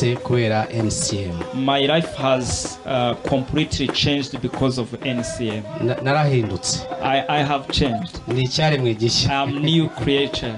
bwarahindutse kubera mcm My life has uh, completely changed because of NCM. Na- narahindutse I, I have changed. ni icyaremwe I gishya am new creature.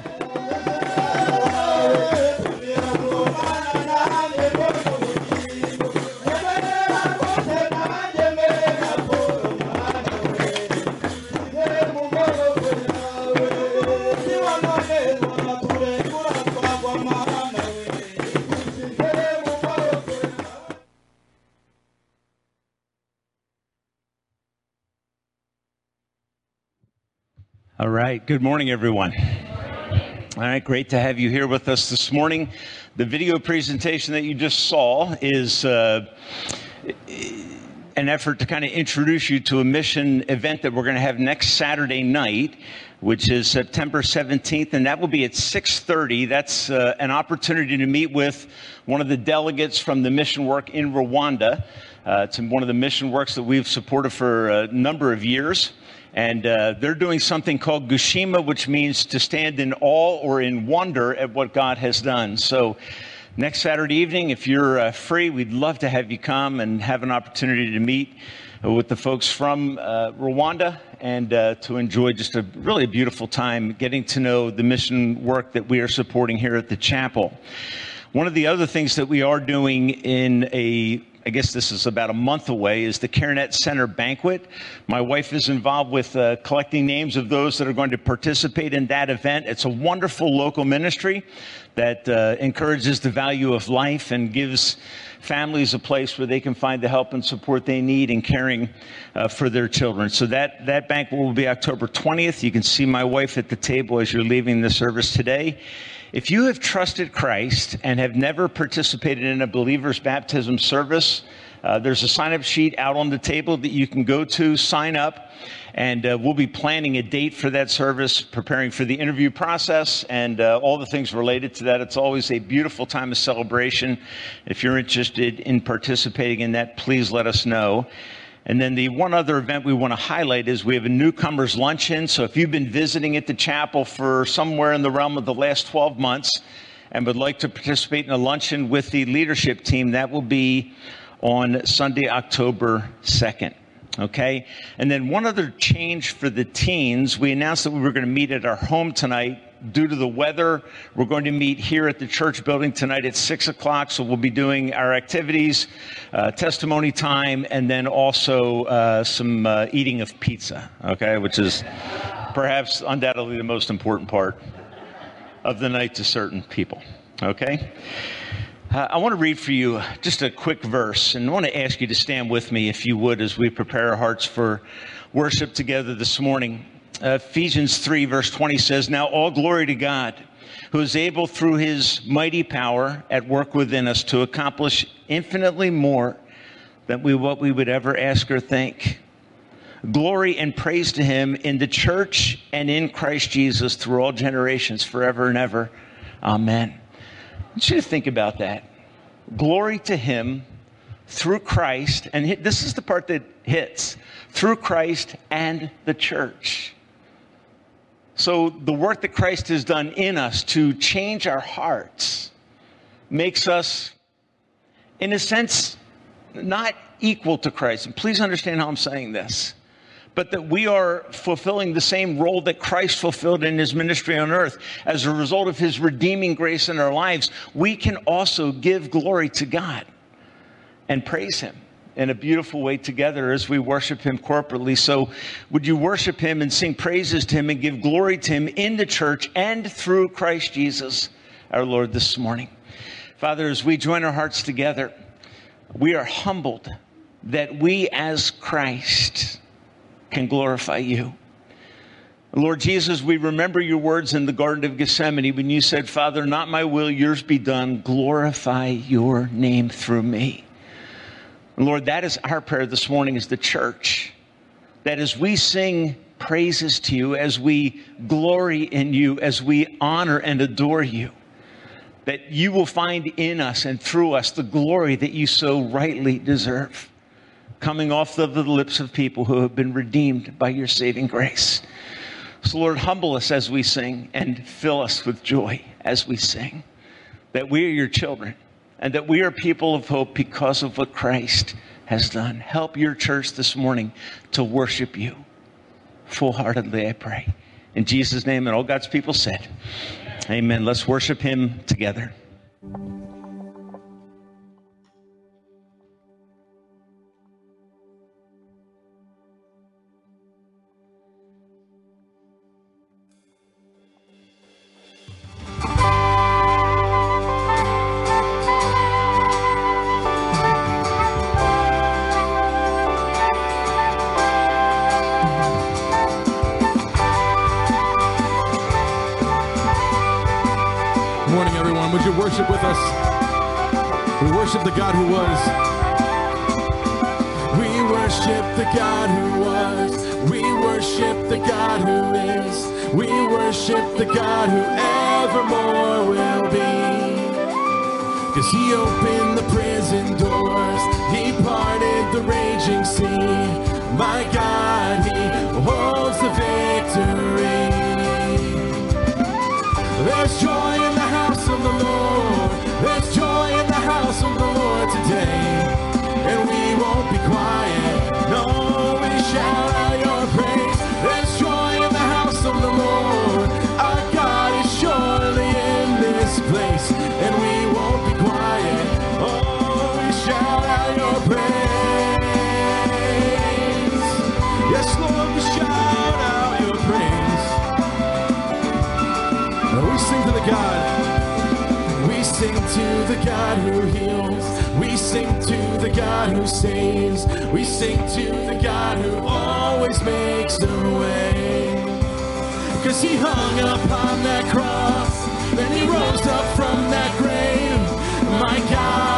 Good morning, everyone. All right. Great to have you here with us this morning. The video presentation that you just saw is uh, an effort to kind of introduce you to a mission event that we're going to have next Saturday night, which is September 17th, and that will be at 6:30. That's uh, an opportunity to meet with one of the delegates from the mission work in Rwanda. Uh, it's one of the mission works that we've supported for a number of years. And uh, they're doing something called Gushima, which means to stand in awe or in wonder at what God has done. So, next Saturday evening, if you're uh, free, we'd love to have you come and have an opportunity to meet with the folks from uh, Rwanda and uh, to enjoy just a really beautiful time getting to know the mission work that we are supporting here at the chapel. One of the other things that we are doing in a I guess this is about a month away, is the CareNet Center banquet. My wife is involved with uh, collecting names of those that are going to participate in that event. It's a wonderful local ministry that uh, encourages the value of life and gives families a place where they can find the help and support they need in caring uh, for their children. So that, that banquet will be October 20th. You can see my wife at the table as you're leaving the service today. If you have trusted Christ and have never participated in a believer's baptism service, uh, there's a sign up sheet out on the table that you can go to, sign up, and uh, we'll be planning a date for that service, preparing for the interview process, and uh, all the things related to that. It's always a beautiful time of celebration. If you're interested in participating in that, please let us know. And then the one other event we want to highlight is we have a newcomers luncheon. So if you've been visiting at the chapel for somewhere in the realm of the last 12 months and would like to participate in a luncheon with the leadership team, that will be on Sunday, October 2nd. Okay. And then one other change for the teens. We announced that we were going to meet at our home tonight. Due to the weather, we're going to meet here at the church building tonight at six o'clock. So we'll be doing our activities, uh, testimony time, and then also uh, some uh, eating of pizza. Okay, which is perhaps undoubtedly the most important part of the night to certain people. Okay. Uh, I want to read for you just a quick verse, and I want to ask you to stand with me, if you would, as we prepare our hearts for worship together this morning. Ephesians 3, verse 20 says, Now all glory to God, who is able through his mighty power at work within us to accomplish infinitely more than we, what we would ever ask or think. Glory and praise to him in the church and in Christ Jesus through all generations, forever and ever. Amen. I want you to think about that. Glory to Him through Christ, and this is the part that hits through Christ and the church. So, the work that Christ has done in us to change our hearts makes us, in a sense, not equal to Christ. And please understand how I'm saying this but that we are fulfilling the same role that Christ fulfilled in his ministry on earth. As a result of his redeeming grace in our lives, we can also give glory to God and praise him in a beautiful way together as we worship him corporately. So, would you worship him and sing praises to him and give glory to him in the church and through Christ Jesus, our Lord, this morning? Father, as we join our hearts together, we are humbled that we as Christ can glorify you. Lord Jesus, we remember your words in the Garden of Gethsemane when you said, Father, not my will, yours be done. Glorify your name through me. And Lord, that is our prayer this morning as the church. That as we sing praises to you, as we glory in you, as we honor and adore you, that you will find in us and through us the glory that you so rightly deserve, coming off of the lips of people who have been redeemed by your saving grace. So, Lord, humble us as we sing and fill us with joy as we sing, that we are your children and that we are people of hope because of what Christ has done. Help your church this morning to worship you full heartedly, I pray. In Jesus' name, and all God's people said, Amen. Let's worship Him together. We worship the God who evermore will be. Cause he opened the prison doors, he parted the raging sea. My God, he holds the victory. There's joy the God who heals. We sing to the God who saves. We sing to the God who always makes a way. Cause he hung upon that cross, then he rose up from that grave. My God.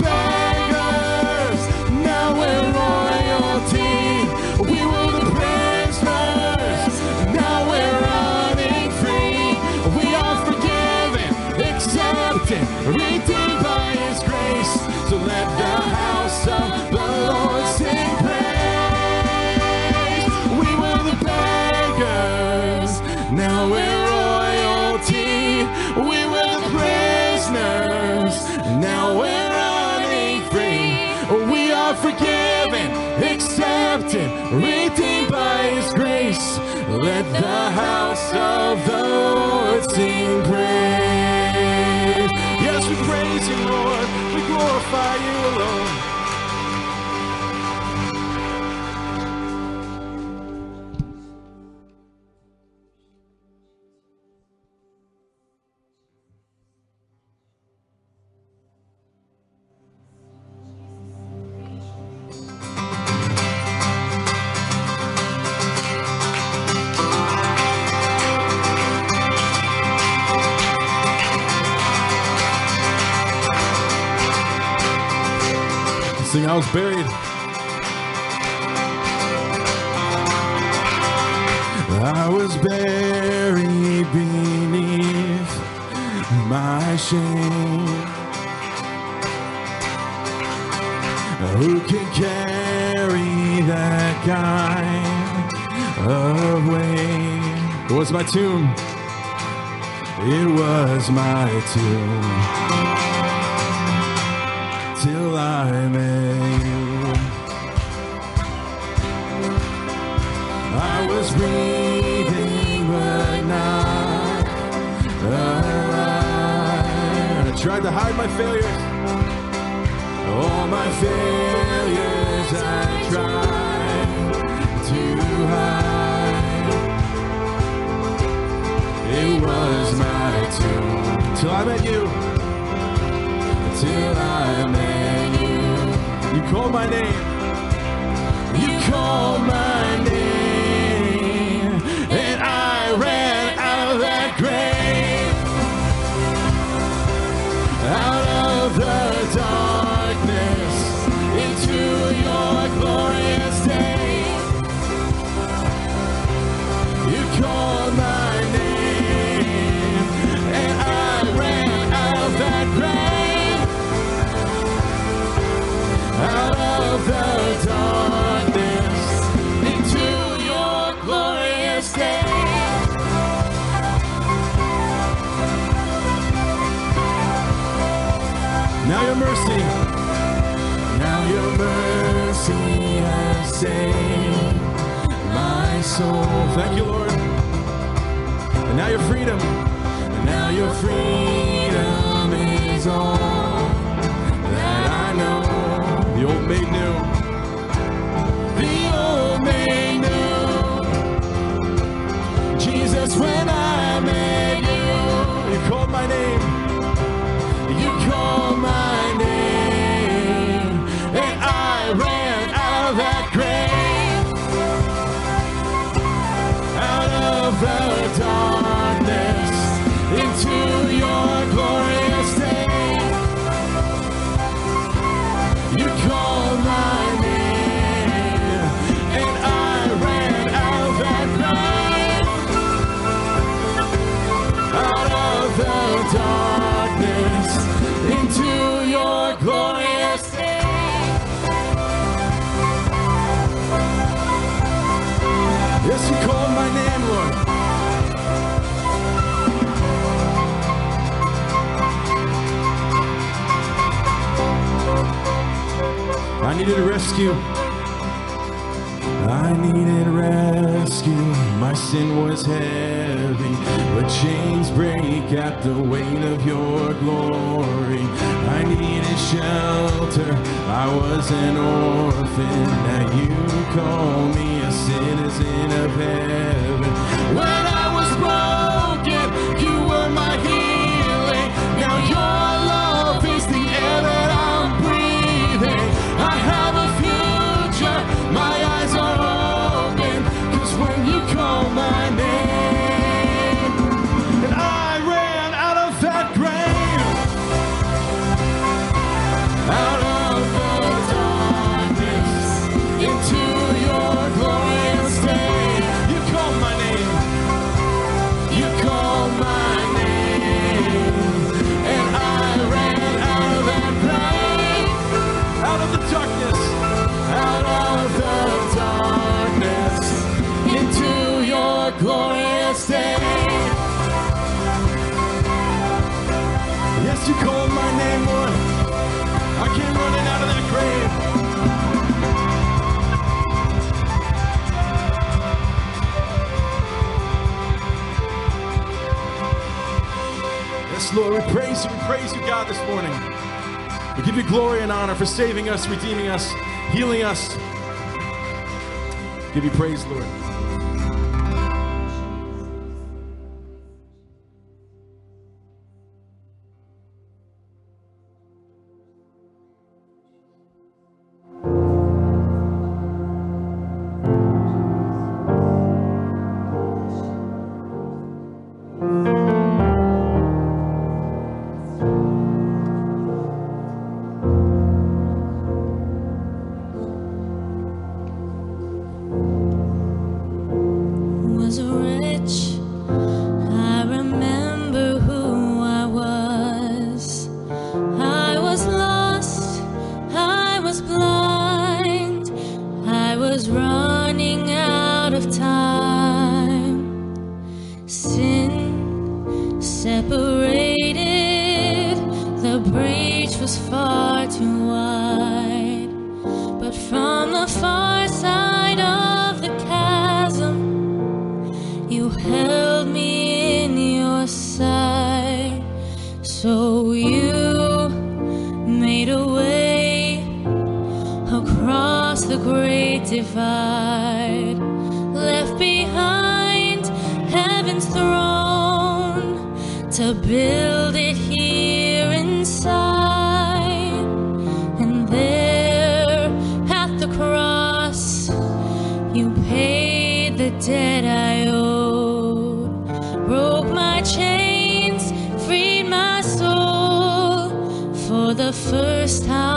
back. redeemed by his grace. Let the house of the Lord sing praise. Yes, we praise you, Lord. We glorify you alone. Tomb. It was my tomb. Till I met you. I was breathing, but not alive. I tried to hide my failures. You my name. You call my my soul. Thank you, Lord. And now your freedom, and now your freedom is all that I know. The old made new. The old made new. Jesus, when I met you, you called my name. You called my name, and I ran out of that the darkness into I needed a rescue. I needed rescue. My sin was heavy, but chains break at the weight of your glory. I needed shelter. I was an orphan. Now you call me a citizen of heaven. When I was broken, you were my healing. Saving us, redeeming us, healing us. Give you praise, Lord. You paid the debt I owed, broke my chains, freed my soul for the first time.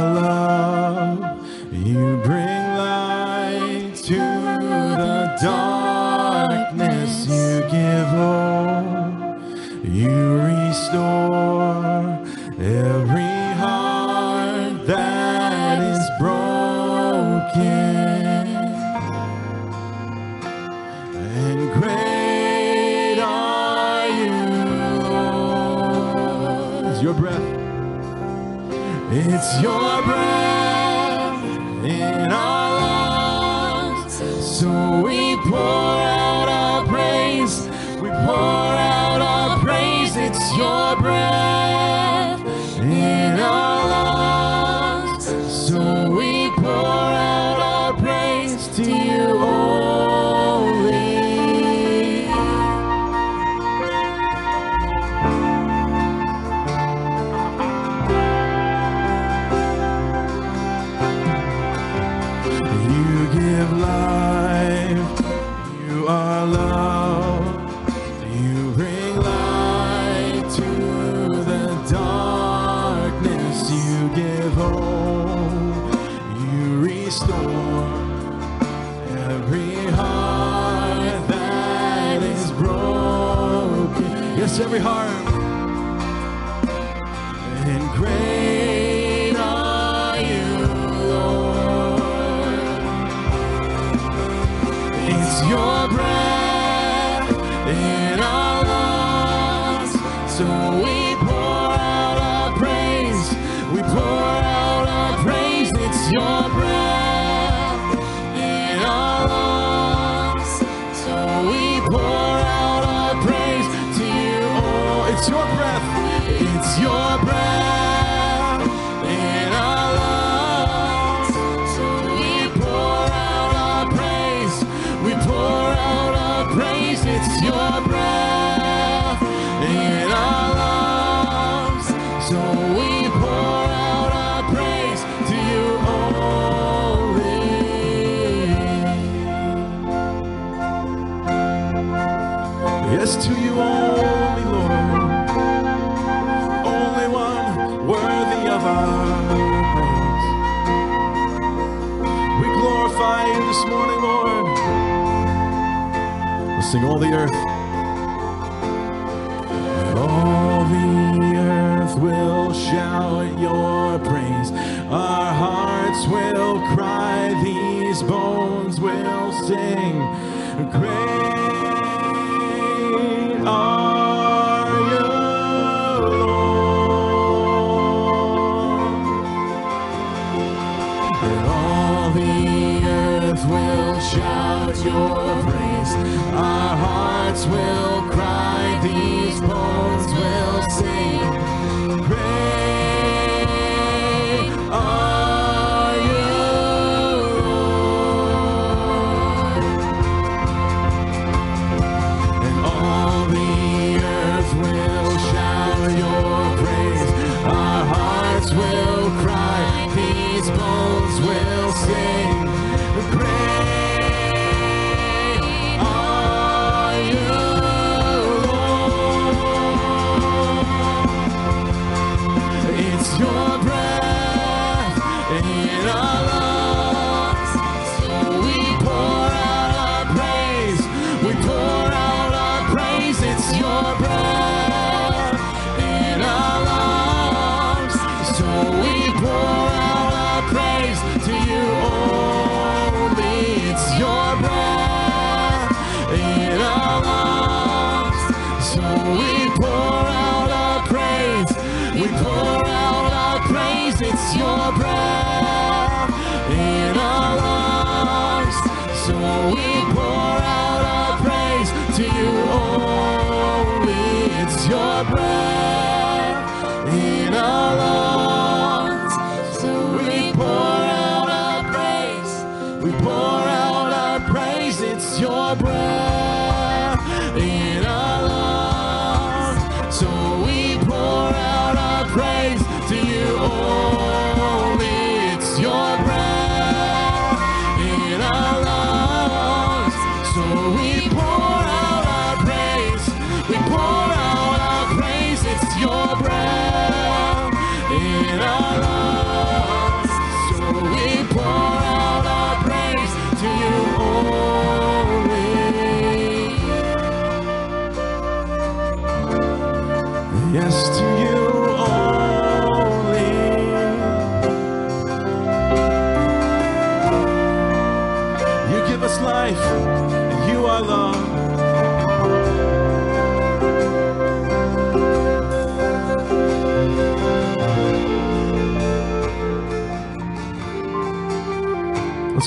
love. Sing all the earth. All the earth will shout your praise. Our hearts will cry, these bones will sing.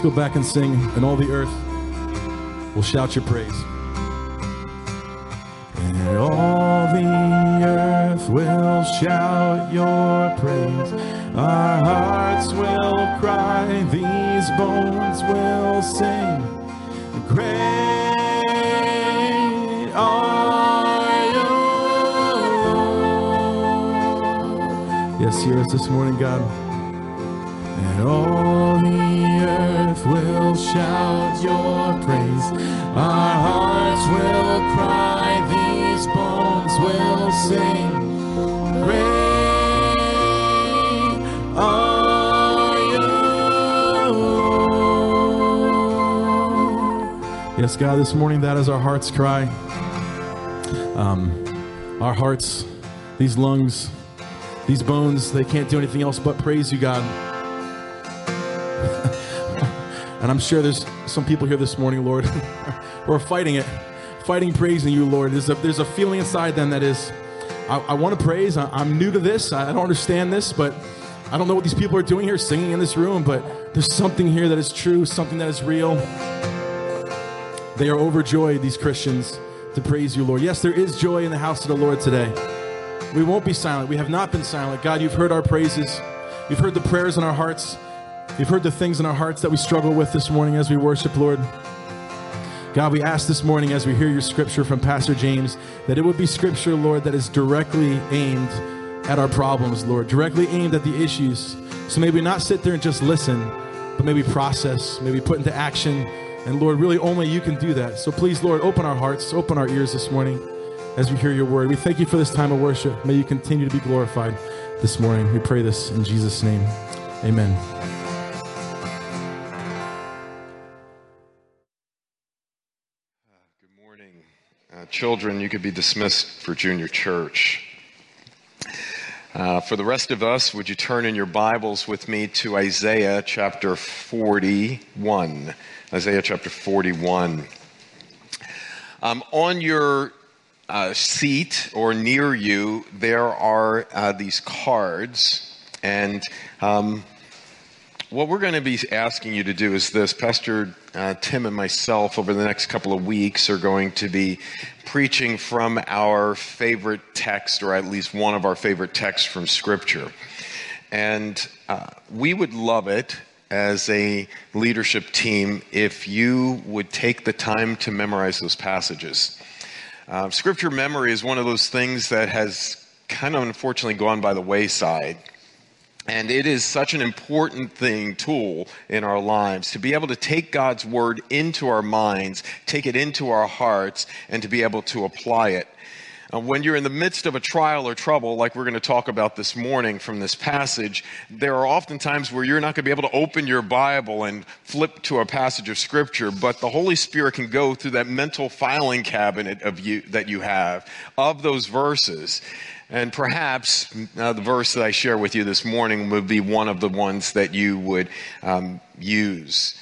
Go back and sing, and all the earth will shout your praise. And all the earth will shout your praise. Our hearts will cry, these bones will sing. Great are you, Lord. Yes, hear us this morning, God. Shout your praise. Our hearts will cry, these bones will sing. Are you, Yes, God, this morning that is our heart's cry. Um, our hearts, these lungs, these bones, they can't do anything else but praise you, God. I'm sure there's some people here this morning, Lord, who are fighting it, fighting praising you, Lord. There's a, there's a feeling inside them that is, I, I want to praise. I, I'm new to this. I, I don't understand this, but I don't know what these people are doing here, singing in this room, but there's something here that is true, something that is real. They are overjoyed, these Christians, to praise you, Lord. Yes, there is joy in the house of the Lord today. We won't be silent. We have not been silent. God, you've heard our praises. You've heard the prayers in our hearts. You've heard the things in our hearts that we struggle with this morning as we worship, Lord. God, we ask this morning as we hear your scripture from Pastor James that it would be scripture, Lord, that is directly aimed at our problems, Lord, directly aimed at the issues. So may we not sit there and just listen, but maybe process, maybe put into action. And Lord, really only you can do that. So please, Lord, open our hearts, open our ears this morning as we hear your word. We thank you for this time of worship. May you continue to be glorified this morning. We pray this in Jesus' name. Amen. Children, you could be dismissed for junior church. Uh, for the rest of us, would you turn in your Bibles with me to Isaiah chapter 41? Isaiah chapter 41. Um, on your uh, seat or near you, there are uh, these cards, and um, what we're going to be asking you to do is this Pastor uh, Tim and myself, over the next couple of weeks, are going to be preaching from our favorite text, or at least one of our favorite texts from Scripture. And uh, we would love it as a leadership team if you would take the time to memorize those passages. Uh, scripture memory is one of those things that has kind of unfortunately gone by the wayside. And it is such an important thing, tool in our lives to be able to take God's word into our minds, take it into our hearts, and to be able to apply it. Uh, when you're in the midst of a trial or trouble, like we're going to talk about this morning from this passage, there are often times where you're not going to be able to open your Bible and flip to a passage of Scripture, but the Holy Spirit can go through that mental filing cabinet of you that you have of those verses. And perhaps uh, the verse that I share with you this morning would be one of the ones that you would um, use.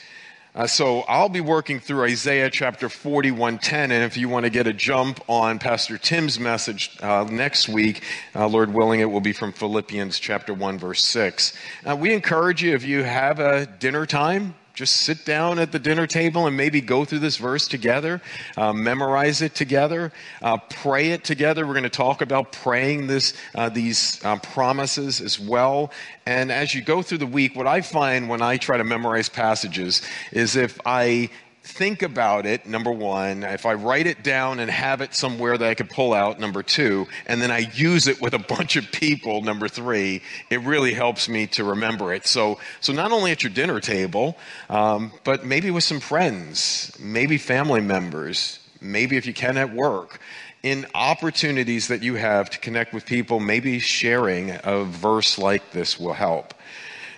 Uh, so I'll be working through Isaiah chapter 41:10, and if you want to get a jump on Pastor Tim's message uh, next week, uh, Lord willing, it will be from Philippians chapter 1 verse 6. Uh, we encourage you if you have a dinner time, just sit down at the dinner table and maybe go through this verse together, uh, memorize it together, uh, pray it together. We're going to talk about praying this, uh, these uh, promises as well. And as you go through the week, what I find when I try to memorize passages is if I think about it, number one, if I write it down and have it somewhere that I could pull out, number two, and then I use it with a bunch of people, number three, it really helps me to remember it. So, so not only at your dinner table, um, but maybe with some friends, maybe family members, maybe if you can at work. In opportunities that you have to connect with people, maybe sharing a verse like this will help.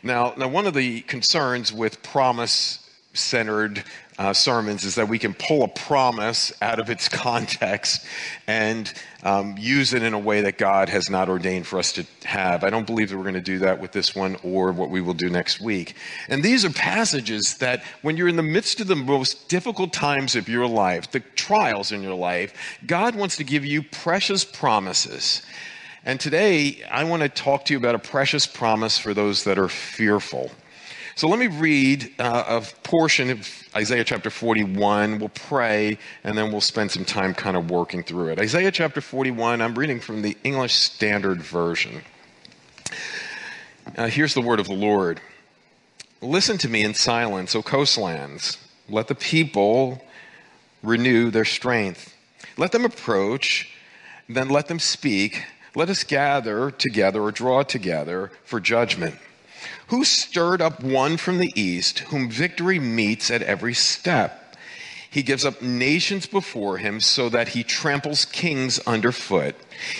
Now, now one of the concerns with promise centered uh, sermons is that we can pull a promise out of its context and um, use it in a way that God has not ordained for us to have. I don't believe that we're going to do that with this one or what we will do next week. And these are passages that, when you're in the midst of the most difficult times of your life, the trials in your life, God wants to give you precious promises. And today, I want to talk to you about a precious promise for those that are fearful. So let me read uh, a portion of Isaiah chapter 41. We'll pray, and then we'll spend some time kind of working through it. Isaiah chapter 41, I'm reading from the English Standard Version. Uh, here's the word of the Lord Listen to me in silence, O coastlands. Let the people renew their strength. Let them approach, then let them speak. Let us gather together or draw together for judgment. Who stirred up one from the east, whom victory meets at every step? He gives up nations before him so that he tramples kings underfoot.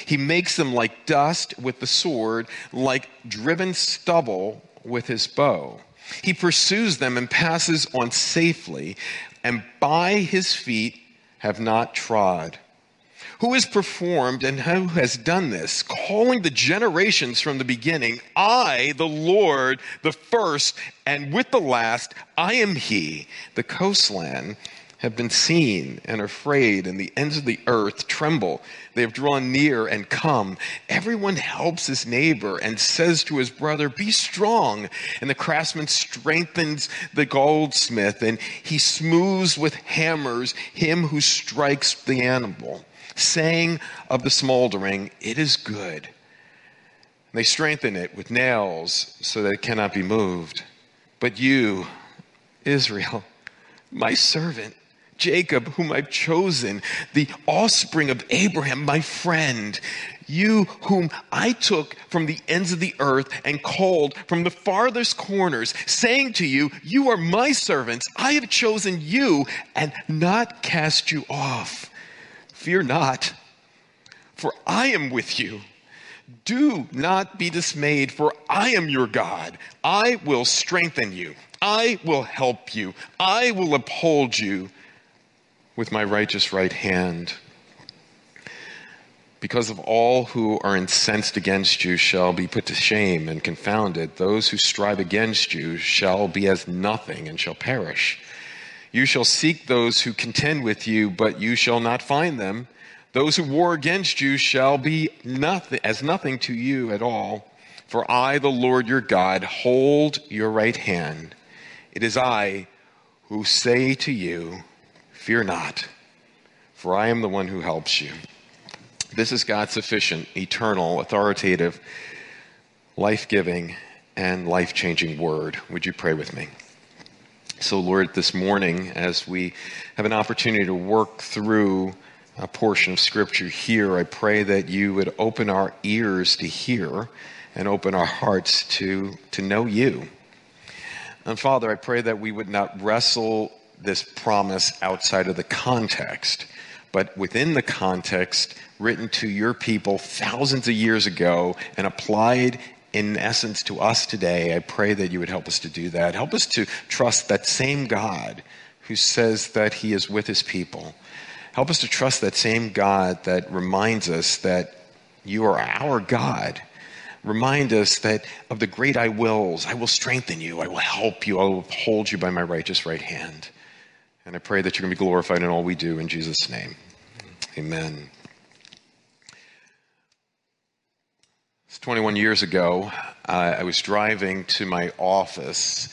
He makes them like dust with the sword, like driven stubble with his bow. He pursues them and passes on safely, and by his feet have not trod. Who has performed and who has done this, calling the generations from the beginning? I, the Lord, the first, and with the last, I am He. The coastland have been seen and afraid, and the ends of the earth tremble. They have drawn near and come. Everyone helps his neighbor and says to his brother, Be strong. And the craftsman strengthens the goldsmith, and he smooths with hammers him who strikes the animal, saying of the smoldering, It is good. And they strengthen it with nails so that it cannot be moved. But you, Israel, my servant, Jacob, whom I've chosen, the offspring of Abraham, my friend, you whom I took from the ends of the earth and called from the farthest corners, saying to you, You are my servants. I have chosen you and not cast you off. Fear not, for I am with you. Do not be dismayed, for I am your God. I will strengthen you. I will help you. I will uphold you with my righteous right hand. Because of all who are incensed against you shall be put to shame and confounded. Those who strive against you shall be as nothing and shall perish. You shall seek those who contend with you, but you shall not find them. Those who war against you shall be nothing, as nothing to you at all. For I, the Lord your God, hold your right hand. It is I who say to you, Fear not, for I am the one who helps you. This is God's sufficient, eternal, authoritative, life giving, and life changing word. Would you pray with me? So, Lord, this morning, as we have an opportunity to work through a portion of Scripture here, I pray that you would open our ears to hear and open our hearts to, to know you. And Father, I pray that we would not wrestle this promise outside of the context, but within the context, written to your people thousands of years ago and applied in essence to us today. I pray that you would help us to do that. Help us to trust that same God who says that he is with his people. Help us to trust that same God that reminds us that you are our God. Remind us that of the great I wills, I will strengthen you, I will help you, I will hold you by my righteous right hand. And I pray that you're going to be glorified in all we do in Jesus' name. Amen. 21 years ago. Uh, I was driving to my office.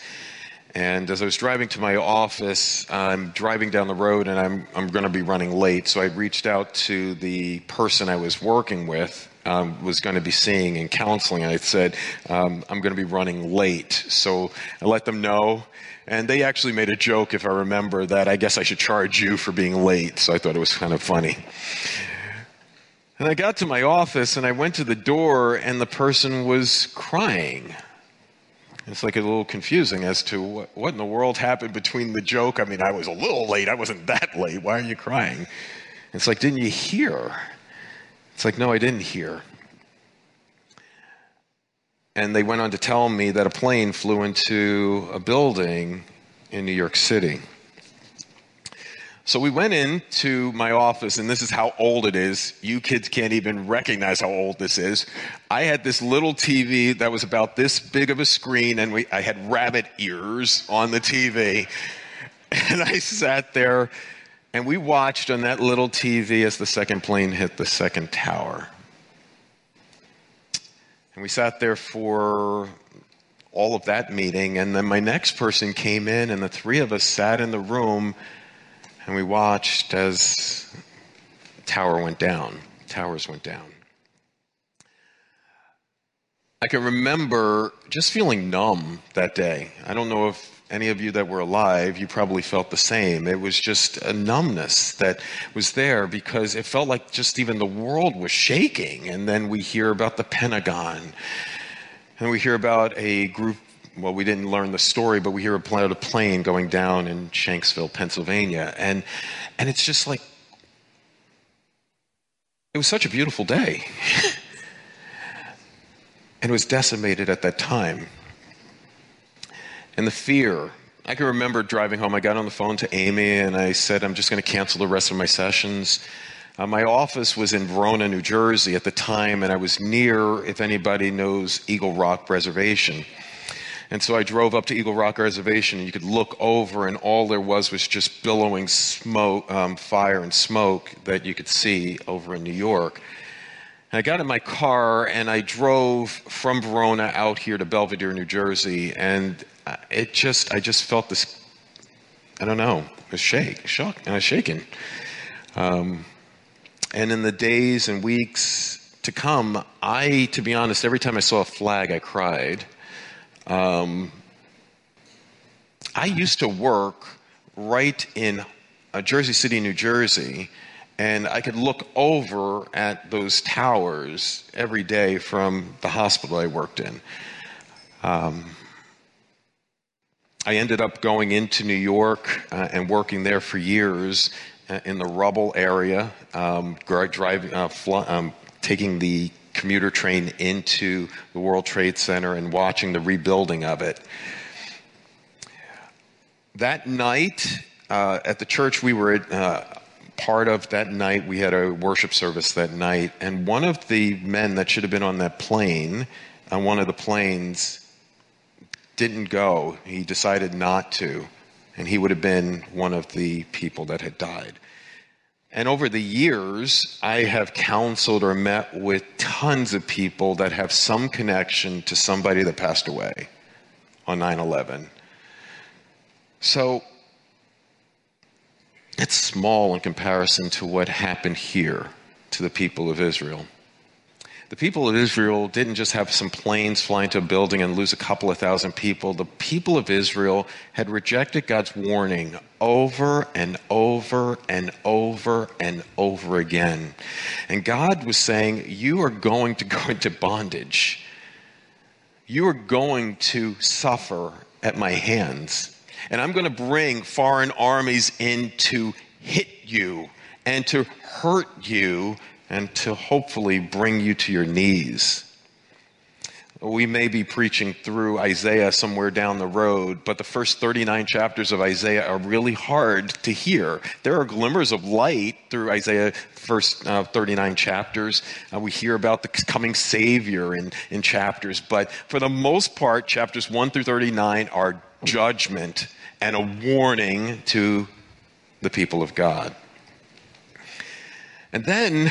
And as I was driving to my office, I'm driving down the road and I'm, I'm going to be running late. So I reached out to the person I was working with, um, was going to be seeing and counseling. And I said, um, I'm going to be running late. So I let them know. And they actually made a joke, if I remember, that I guess I should charge you for being late. So I thought it was kind of funny. And I got to my office and I went to the door and the person was crying. It's like a little confusing as to what, what in the world happened between the joke. I mean, I was a little late. I wasn't that late. Why are you crying? It's like, didn't you hear? It's like, no, I didn't hear. And they went on to tell me that a plane flew into a building in New York City. So we went into my office, and this is how old it is. You kids can't even recognize how old this is. I had this little TV that was about this big of a screen, and we, I had rabbit ears on the TV. And I sat there, and we watched on that little TV as the second plane hit the second tower. And we sat there for all of that meeting, and then my next person came in, and the three of us sat in the room and we watched as tower went down towers went down. I can remember just feeling numb that day. I don't know if any of you that were alive you probably felt the same. It was just a numbness that was there because it felt like just even the world was shaking. And then we hear about the pentagon. And we hear about a group well, we didn't learn the story, but we hear about a plane going down in Shanksville, Pennsylvania. And, and it's just like, it was such a beautiful day. and it was decimated at that time. And the fear, I can remember driving home. I got on the phone to Amy and I said, I'm just going to cancel the rest of my sessions. Uh, my office was in Verona, New Jersey at the time, and I was near, if anybody knows, Eagle Rock Reservation. And so I drove up to Eagle Rock Reservation, and you could look over, and all there was was just billowing smoke, um, fire and smoke that you could see over in New York. And I got in my car and I drove from Verona out here to Belvidere, New Jersey, and uh, it just, I just felt this, I don't know, a shake, shock, and I was shaken. Um, and in the days and weeks to come, I, to be honest, every time I saw a flag, I cried. Um, I used to work right in uh, Jersey City, New Jersey, and I could look over at those towers every day from the hospital I worked in. Um, I ended up going into New York uh, and working there for years uh, in the rubble area, um, driving, uh, fl- um, taking the commuter train into the World Trade Center and watching the rebuilding of it. That night uh, at the church we were uh, part of that night, we had a worship service that night, and one of the men that should have been on that plane, on one of the planes, didn't go. He decided not to, and he would have been one of the people that had died. And over the years, I have counseled or met with tons of people that have some connection to somebody that passed away on 9 11. So it's small in comparison to what happened here to the people of Israel. The people of Israel didn't just have some planes fly into a building and lose a couple of thousand people. The people of Israel had rejected God's warning over and over and over and over again. And God was saying, You are going to go into bondage. You are going to suffer at my hands. And I'm going to bring foreign armies in to hit you and to hurt you and to hopefully bring you to your knees. We may be preaching through Isaiah somewhere down the road, but the first 39 chapters of Isaiah are really hard to hear. There are glimmers of light through Isaiah first uh, 39 chapters. Uh, we hear about the coming Savior in, in chapters, but for the most part, chapters 1 through 39 are judgment and a warning to the people of God. And then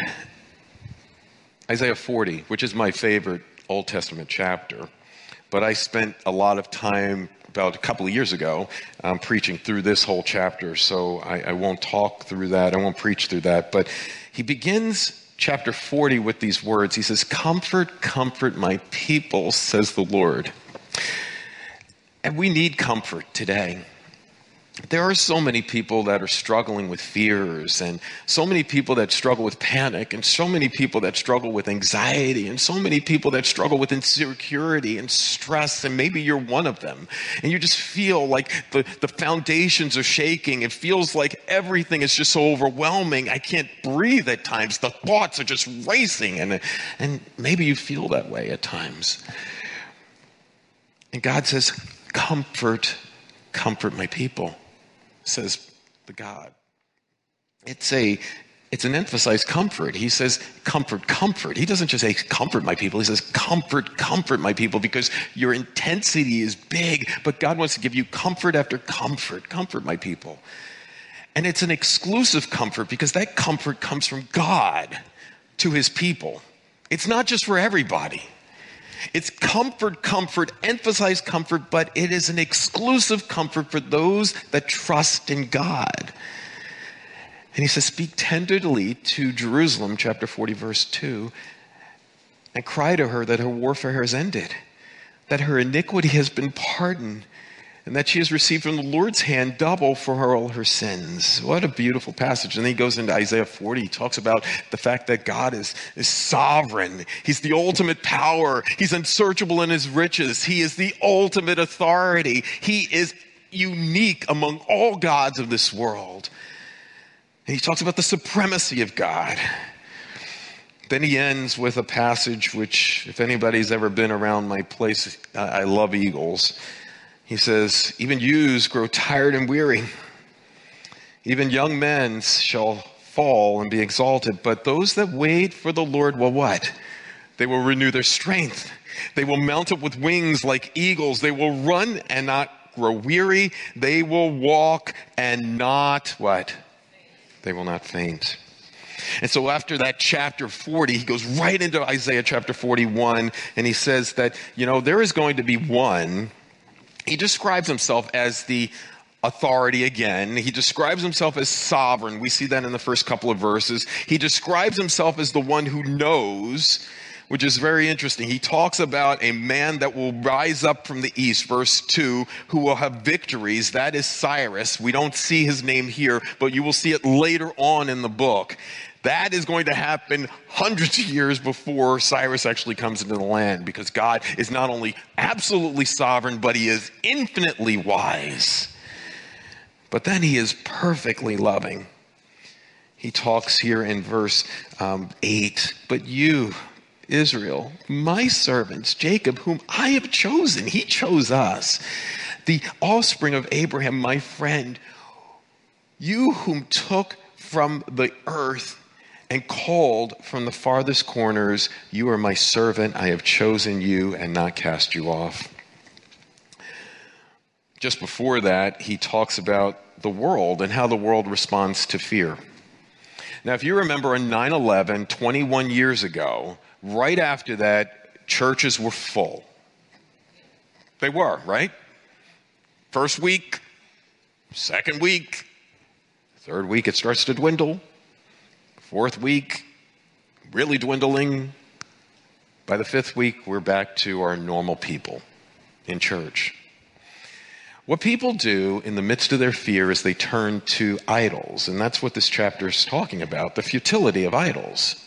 Isaiah 40, which is my favorite Old Testament chapter. But I spent a lot of time about a couple of years ago um, preaching through this whole chapter, so I, I won't talk through that. I won't preach through that. But he begins chapter 40 with these words. He says, Comfort, comfort my people, says the Lord. And we need comfort today there are so many people that are struggling with fears, and so many people that struggle with panic, and so many people that struggle with anxiety, and so many people that struggle with insecurity and stress, and maybe you're one of them. And you just feel like the, the foundations are shaking. It feels like everything is just so overwhelming. I can't breathe at times. The thoughts are just racing, and, and maybe you feel that way at times. And God says, Comfort, comfort my people says the God. it's a it's an emphasized comfort. He says, comfort, comfort. He doesn't just say, comfort my people. He says, comfort, comfort my people because your intensity is big, but God wants to give you comfort after comfort. Comfort my people. And it's an exclusive comfort because that comfort comes from God to his people. It's not just for everybody. It's comfort, comfort, emphasize comfort, but it is an exclusive comfort for those that trust in God. And he says, Speak tenderly to Jerusalem, chapter 40, verse 2, and cry to her that her warfare has ended, that her iniquity has been pardoned, and that she has received from the Lord's hand double for all her sins. What a beautiful passage. And then he goes into Isaiah 40. He talks about the fact that God is, is sovereign. He's the ultimate power. He's unsearchable in his riches. He is the ultimate authority. He is unique among all gods of this world. And he talks about the supremacy of God. Then he ends with a passage which, if anybody's ever been around my place, I love eagles. He says, Even youths grow tired and weary. Even young men shall fall and be exalted. But those that wait for the Lord will what? They will renew their strength. They will mount up with wings like eagles. They will run and not grow weary. They will walk and not what? They will not faint. And so after that chapter 40, he goes right into Isaiah chapter 41 and he says that, you know, there is going to be one. He describes himself as the authority again. He describes himself as sovereign. We see that in the first couple of verses. He describes himself as the one who knows, which is very interesting. He talks about a man that will rise up from the east, verse 2, who will have victories. That is Cyrus. We don't see his name here, but you will see it later on in the book. That is going to happen hundreds of years before Cyrus actually comes into the land because God is not only absolutely sovereign, but he is infinitely wise. But then he is perfectly loving. He talks here in verse um, 8, but you, Israel, my servants, Jacob, whom I have chosen, he chose us, the offspring of Abraham, my friend, you whom took from the earth and called from the farthest corners, you are my servant. I have chosen you and not cast you off. Just before that, he talks about the world and how the world responds to fear. Now, if you remember on 9 11, 21 years ago, right after that, churches were full. They were, right? First week, second week, third week, it starts to dwindle. Fourth week, really dwindling. By the fifth week, we're back to our normal people in church. What people do in the midst of their fear is they turn to idols, and that's what this chapter is talking about the futility of idols.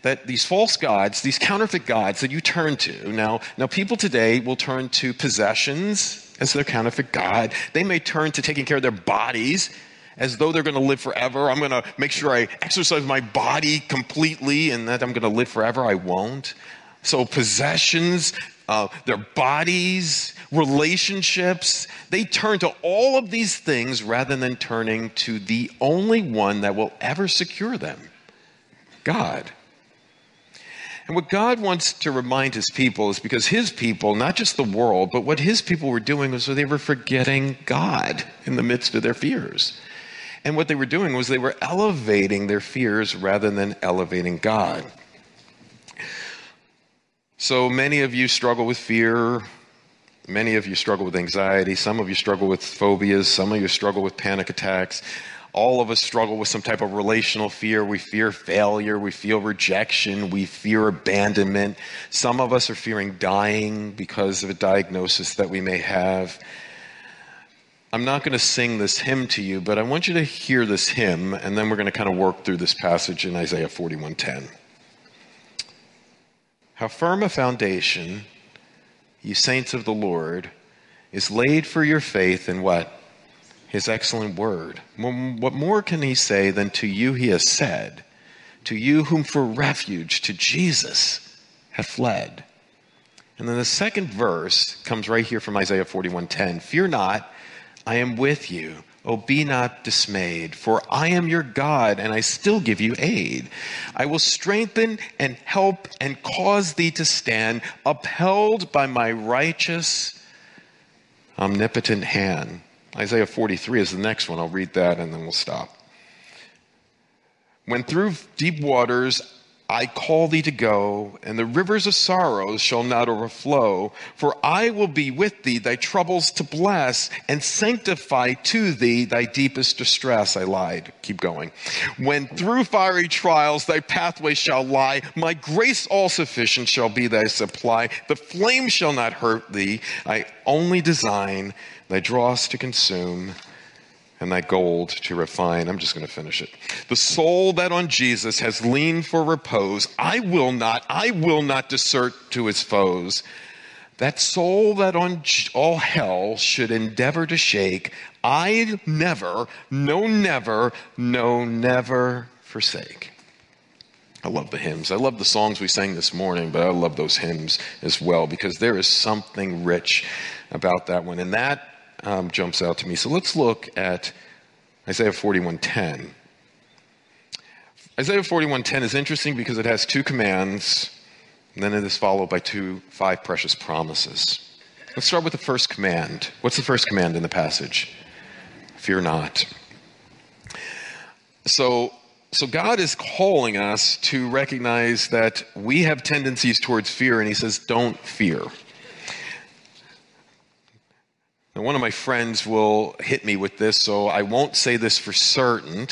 That these false gods, these counterfeit gods that you turn to, now, now people today will turn to possessions as their counterfeit god. They may turn to taking care of their bodies as though they're going to live forever. I'm going to make sure I exercise my body completely and that I'm going to live forever. I won't. So, possessions, uh, their bodies, relationships, they turn to all of these things rather than turning to the only one that will ever secure them God. And what God wants to remind his people is because his people, not just the world, but what his people were doing was they were forgetting God in the midst of their fears. And what they were doing was they were elevating their fears rather than elevating God. So many of you struggle with fear. Many of you struggle with anxiety. Some of you struggle with phobias. Some of you struggle with panic attacks. All of us struggle with some type of relational fear. We fear failure. We feel rejection. We fear abandonment. Some of us are fearing dying because of a diagnosis that we may have. I'm not going to sing this hymn to you, but I want you to hear this hymn, and then we're going to kind of work through this passage in Isaiah 41:10. How firm a foundation, you saints of the Lord, is laid for your faith in what? His excellent word. What more can he say than to you he has said, to you whom for refuge to Jesus have fled? And then the second verse comes right here from Isaiah 41:10. Fear not, I am with you. Oh, be not dismayed, for I am your God, and I still give you aid. I will strengthen and help and cause thee to stand, upheld by my righteous, omnipotent hand. Isaiah 43 is the next one. I'll read that and then we'll stop. When through deep waters I call thee to go, and the rivers of sorrows shall not overflow, for I will be with thee, thy troubles to bless, and sanctify to thee thy deepest distress. I lied. Keep going. When through fiery trials thy pathway shall lie, my grace all sufficient shall be thy supply. The flame shall not hurt thee. I only design thy dross to consume and thy gold to refine. I'm just going to finish it. The soul that on Jesus has leaned for repose, I will not, I will not desert to his foes. That soul that on all hell should endeavor to shake, I never, no, never, no, never forsake. I love the hymns. I love the songs we sang this morning, but I love those hymns as well because there is something rich about that one. And that um, jumps out to me. So let's look at Isaiah 41:10. Isaiah 41:10 is interesting because it has two commands, and then it is followed by two five precious promises. Let's start with the first command. What's the first command in the passage? Fear not. So so God is calling us to recognize that we have tendencies towards fear, and He says, "Don't fear." Now, one of my friends will hit me with this, so I won't say this for certain.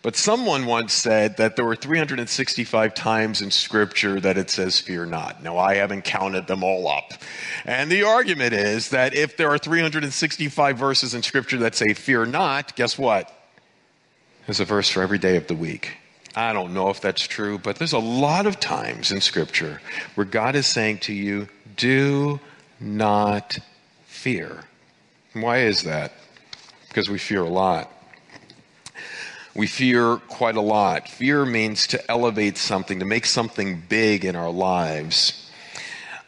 But someone once said that there were 365 times in Scripture that it says, Fear not. Now, I haven't counted them all up. And the argument is that if there are 365 verses in Scripture that say, Fear not, guess what? There's a verse for every day of the week. I don't know if that's true, but there's a lot of times in Scripture where God is saying to you, Do not fear. Why is that? Because we fear a lot. We fear quite a lot. Fear means to elevate something, to make something big in our lives.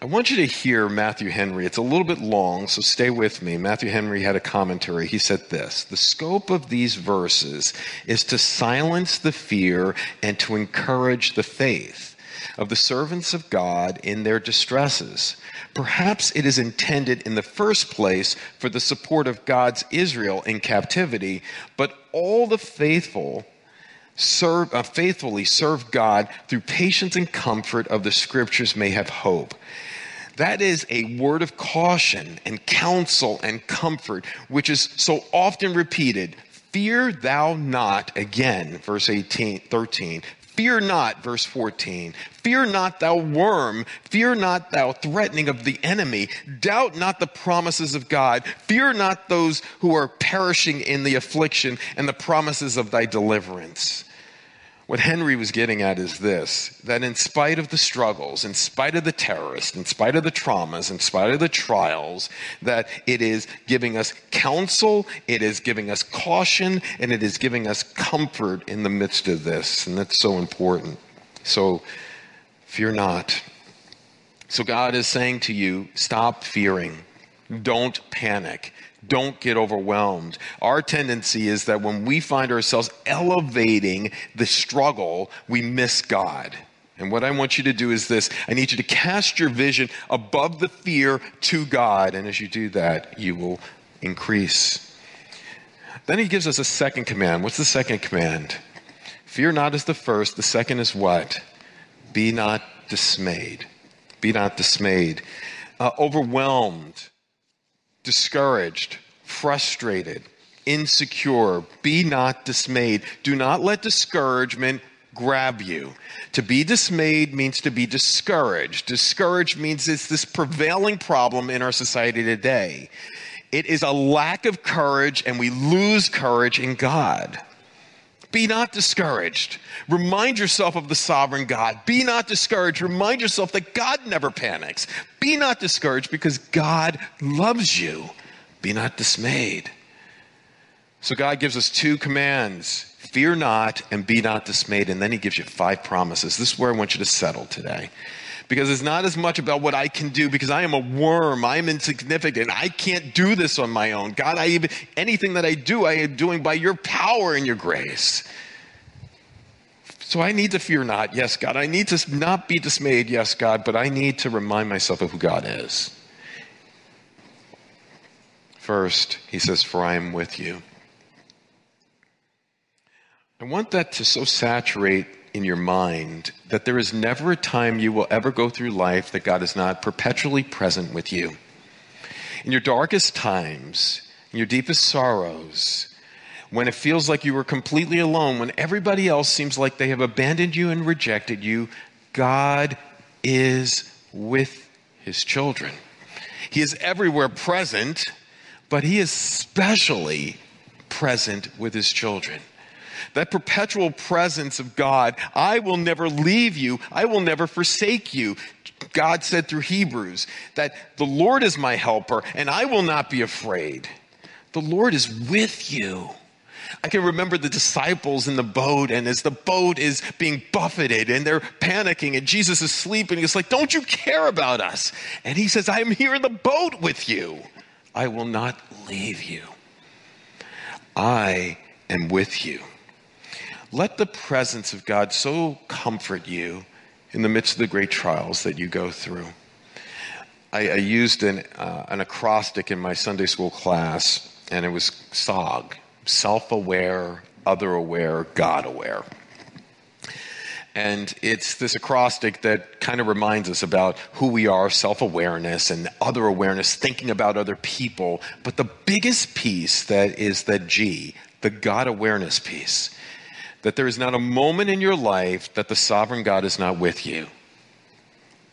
I want you to hear Matthew Henry. It's a little bit long, so stay with me. Matthew Henry had a commentary. He said this The scope of these verses is to silence the fear and to encourage the faith of the servants of God in their distresses. Perhaps it is intended in the first place for the support of God's Israel in captivity, but all the faithful serve, uh, faithfully serve God through patience and comfort of the scriptures may have hope. That is a word of caution and counsel and comfort, which is so often repeated. Fear thou not, again, verse 18, 13. Fear not, verse 14. Fear not, thou worm. Fear not, thou threatening of the enemy. Doubt not the promises of God. Fear not those who are perishing in the affliction and the promises of thy deliverance. What Henry was getting at is this that in spite of the struggles, in spite of the terrorists, in spite of the traumas, in spite of the trials, that it is giving us counsel, it is giving us caution, and it is giving us comfort in the midst of this. And that's so important. So fear not. So God is saying to you, stop fearing. Don't panic. Don't get overwhelmed. Our tendency is that when we find ourselves elevating the struggle, we miss God. And what I want you to do is this I need you to cast your vision above the fear to God. And as you do that, you will increase. Then he gives us a second command. What's the second command? Fear not is the first. The second is what? Be not dismayed. Be not dismayed. Uh, overwhelmed discouraged, frustrated, insecure. Be not dismayed. Do not let discouragement grab you. To be dismayed means to be discouraged. Discouraged means it's this prevailing problem in our society today. It is a lack of courage, and we lose courage in God. Be not discouraged. Remind yourself of the sovereign God. Be not discouraged. Remind yourself that God never panics. Be not discouraged because God loves you. Be not dismayed. So God gives us two commands fear not and be not dismayed. And then he gives you five promises. This is where I want you to settle today. Because it's not as much about what I can do because I am a worm. I'm insignificant. I can't do this on my own. God, I even, anything that I do, I am doing by your power and your grace. So I need to fear not. Yes, God. I need to not be dismayed. Yes, God. But I need to remind myself of who God is. First, he says, For I am with you. I want that to so saturate in your mind that there is never a time you will ever go through life that God is not perpetually present with you. In your darkest times, in your deepest sorrows, when it feels like you are completely alone, when everybody else seems like they have abandoned you and rejected you, God is with his children. He is everywhere present, but he is specially present with his children that perpetual presence of God. I will never leave you. I will never forsake you. God said through Hebrews that the Lord is my helper and I will not be afraid. The Lord is with you. I can remember the disciples in the boat, and as the boat is being buffeted and they're panicking, and Jesus is sleeping, he's like, Don't you care about us? And he says, I am here in the boat with you. I will not leave you. I am with you. Let the presence of God so comfort you in the midst of the great trials that you go through. I, I used an, uh, an acrostic in my Sunday school class, and it was SOG self aware, other aware, God aware. And it's this acrostic that kind of reminds us about who we are, self awareness, and other awareness, thinking about other people. But the biggest piece that is the G, the God awareness piece, that there is not a moment in your life that the sovereign God is not with you.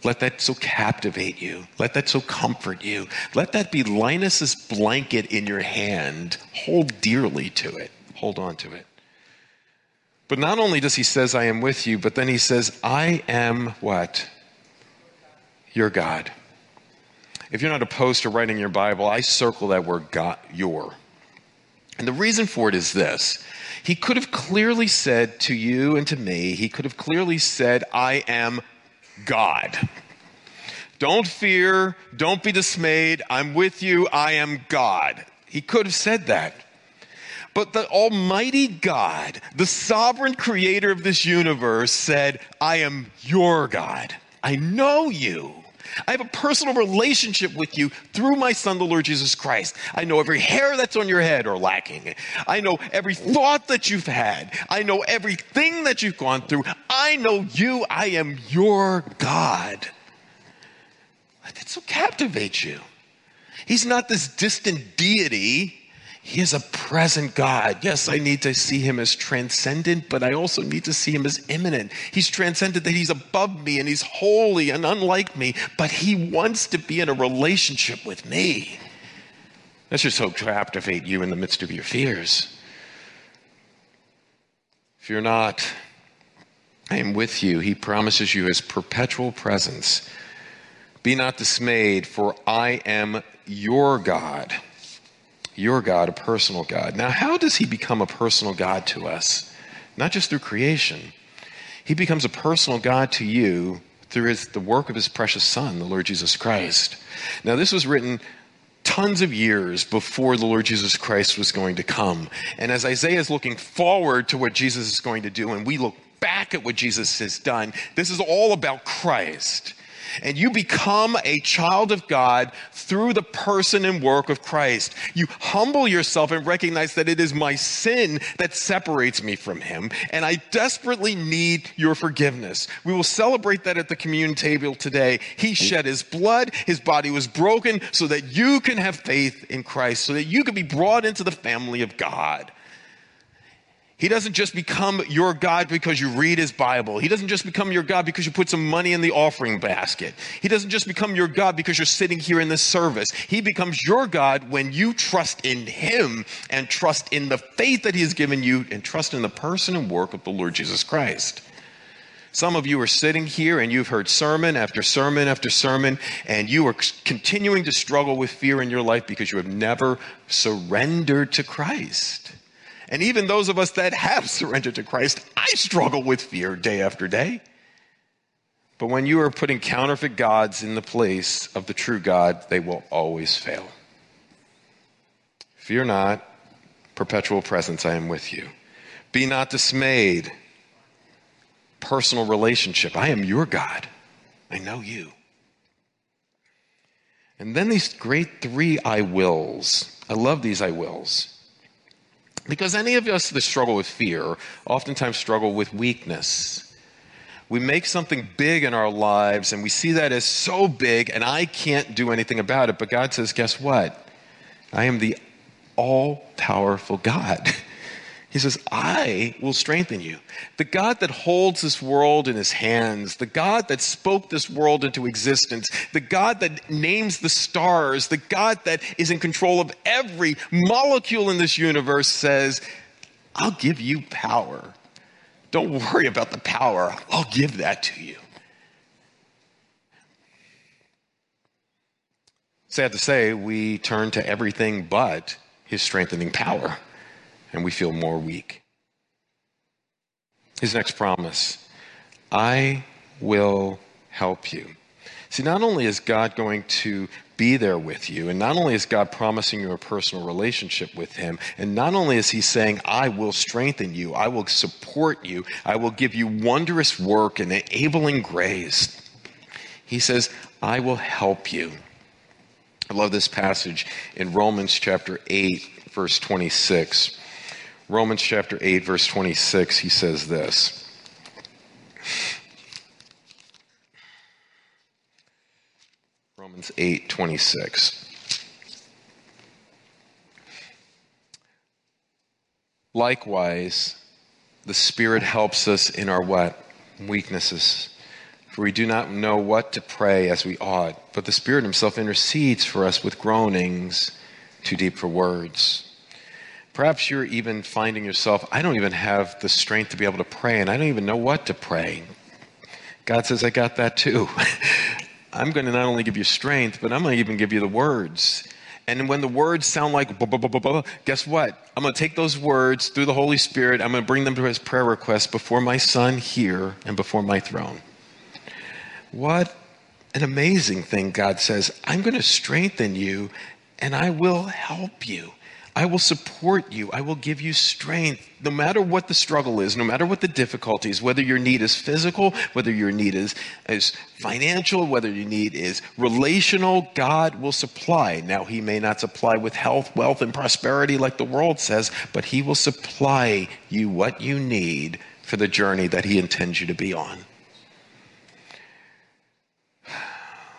Let that so captivate you. Let that so comfort you. Let that be Linus's blanket in your hand. Hold dearly to it. Hold on to it. But not only does he says, I am with you, but then he says, I am what? Your God. If you're not opposed to writing your Bible, I circle that word God, your. And the reason for it is this. He could have clearly said to you and to me, he could have clearly said, I am God. Don't fear, don't be dismayed, I'm with you, I am God. He could have said that. But the Almighty God, the sovereign creator of this universe, said, I am your God. I know you. I have a personal relationship with you through my son, the Lord Jesus Christ. I know every hair that's on your head or lacking. I know every thought that you've had. I know everything that you've gone through. I know you. I am your God. That so captivate you. He's not this distant deity. He is a present God. Yes, I need to see him as transcendent, but I also need to see him as immanent. He's transcendent that he's above me and he's holy and unlike me, but he wants to be in a relationship with me. That should so captivate you in the midst of your fears. If you're not. I am with you. He promises you his perpetual presence. Be not dismayed, for I am your God your God, a personal God. Now, how does he become a personal God to us? Not just through creation. He becomes a personal God to you through his, the work of his precious Son, the Lord Jesus Christ. Now, this was written tons of years before the Lord Jesus Christ was going to come. And as Isaiah is looking forward to what Jesus is going to do, and we look back at what Jesus has done, this is all about Christ and you become a child of God through the person and work of Christ. You humble yourself and recognize that it is my sin that separates me from Him, and I desperately need your forgiveness. We will celebrate that at the communion table today. He shed His blood, His body was broken so that you can have faith in Christ, so that you can be brought into the family of God. He doesn't just become your God because you read his Bible. He doesn't just become your God because you put some money in the offering basket. He doesn't just become your God because you're sitting here in this service. He becomes your God when you trust in him and trust in the faith that he has given you and trust in the person and work of the Lord Jesus Christ. Some of you are sitting here and you've heard sermon after sermon after sermon, and you are continuing to struggle with fear in your life because you have never surrendered to Christ. And even those of us that have surrendered to Christ, I struggle with fear day after day. But when you are putting counterfeit gods in the place of the true God, they will always fail. Fear not, perpetual presence, I am with you. Be not dismayed. Personal relationship. I am your God. I know you. And then these great three I wills. I love these I wills. Because any of us that struggle with fear oftentimes struggle with weakness. We make something big in our lives and we see that as so big and I can't do anything about it. But God says, guess what? I am the all powerful God. He says, I will strengthen you. The God that holds this world in his hands, the God that spoke this world into existence, the God that names the stars, the God that is in control of every molecule in this universe says, I'll give you power. Don't worry about the power, I'll give that to you. Sad to say, we turn to everything but his strengthening power and we feel more weak. His next promise I will help you. See, not only is God going to be there with you, and not only is God promising you a personal relationship with Him, and not only is He saying, I will strengthen you, I will support you, I will give you wondrous work and enabling grace. He says, I will help you. I love this passage in Romans chapter 8, verse 26. Romans chapter 8, verse 26, he says this. Romans 8, 26. Likewise, the Spirit helps us in our what? Weaknesses. For we do not know what to pray as we ought, but the Spirit Himself intercedes for us with groanings too deep for words. Perhaps you're even finding yourself, I don't even have the strength to be able to pray, and I don't even know what to pray. God says, I got that too. I'm going to not only give you strength, but I'm going to even give you the words. And when the words sound like, blah, blah, blah, guess what? I'm going to take those words through the Holy Spirit. I'm going to bring them to his prayer request before my son here and before my throne. What an amazing thing God says. I'm going to strengthen you and I will help you. I will support you. I will give you strength. No matter what the struggle is, no matter what the difficulties, whether your need is physical, whether your need is, is financial, whether your need is relational, God will supply. Now, He may not supply with health, wealth, and prosperity like the world says, but He will supply you what you need for the journey that He intends you to be on.